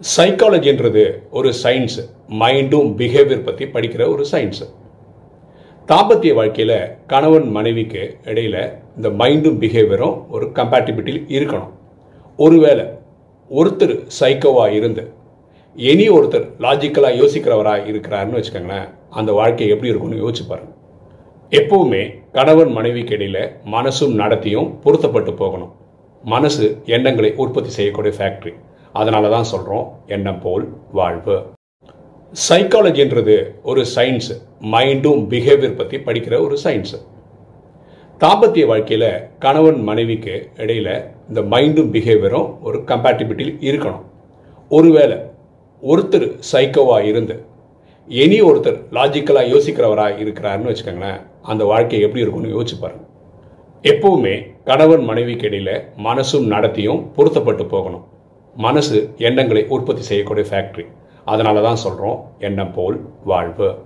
சைக்காலஜின்றது ஒரு science மைண்டும் behaviour பற்றி படிக்கிற ஒரு சயின்ஸ் தாம்பத்திய வாழ்க்கையில் கணவன் மனைவிக்கு இடையில் இந்த மைண்டும் பிஹேவியரும் ஒரு கம்பேட்டிபிலிட்டி இருக்கணும். ஒருவேளை ஒருத்தர் சைக்கோவாக இருந்து இனி ஒருத்தர் லாஜிக்கலாக யோசிக்கிறவராக இருக்கிறாருன்னு வச்சுக்கோங்களேன் அந்த வாழ்க்கை எப்படி இருக்கும்னு யோசிச்சு பாருங்கள் எப்பவுமே கணவன் மனைவிக்கு இடையில மனசும் நடத்தியும் பொருத்தப்பட்டு போகணும். மனசு எண்ணங்களை உற்பத்தி செய்யக்கூடிய ஃபேக்ட்ரி அதனால தான் சொல்கிறோம் எண்ணம் போல் வாழ்வு. சைக்காலஜின்றது ஒரு சயின்ஸ் மைண்டும் பிஹேவியர் பற்றி படிக்கிற ஒரு சயின்ஸ் தாம்பத்திய வாழ்க்கையில் கணவன் மனைவிக்கு இடையில இந்த மைண்டும் பிஹேவியரும் ஒரு கம்பேட்டிபிலிட்டி இருக்கணும். ஒருவேளை ஒருத்தர் சைக்கோவாக இருந்து இனி ஒருத்தர் லாஜிக்கலாக யோசிக்கிறவராக இருக்கிறாருன்னு வச்சுக்கோங்களேன் அந்த வாழ்க்கை எப்படி இருக்கும்னு யோசிச்சு பாருங்கள் எப்பவுமே கணவன் மனைவிக்கு இடையில் மனசும் நடத்தியும் பொருத்தப்பட்டு போகணும். மனசு எண்ணங்களை உற்பத்தி செய்யக்கூடிய ஃபேக்ட்ரி அதனால தான் சொல்கிறோம் எண்ணம் போல் வாழ்வு.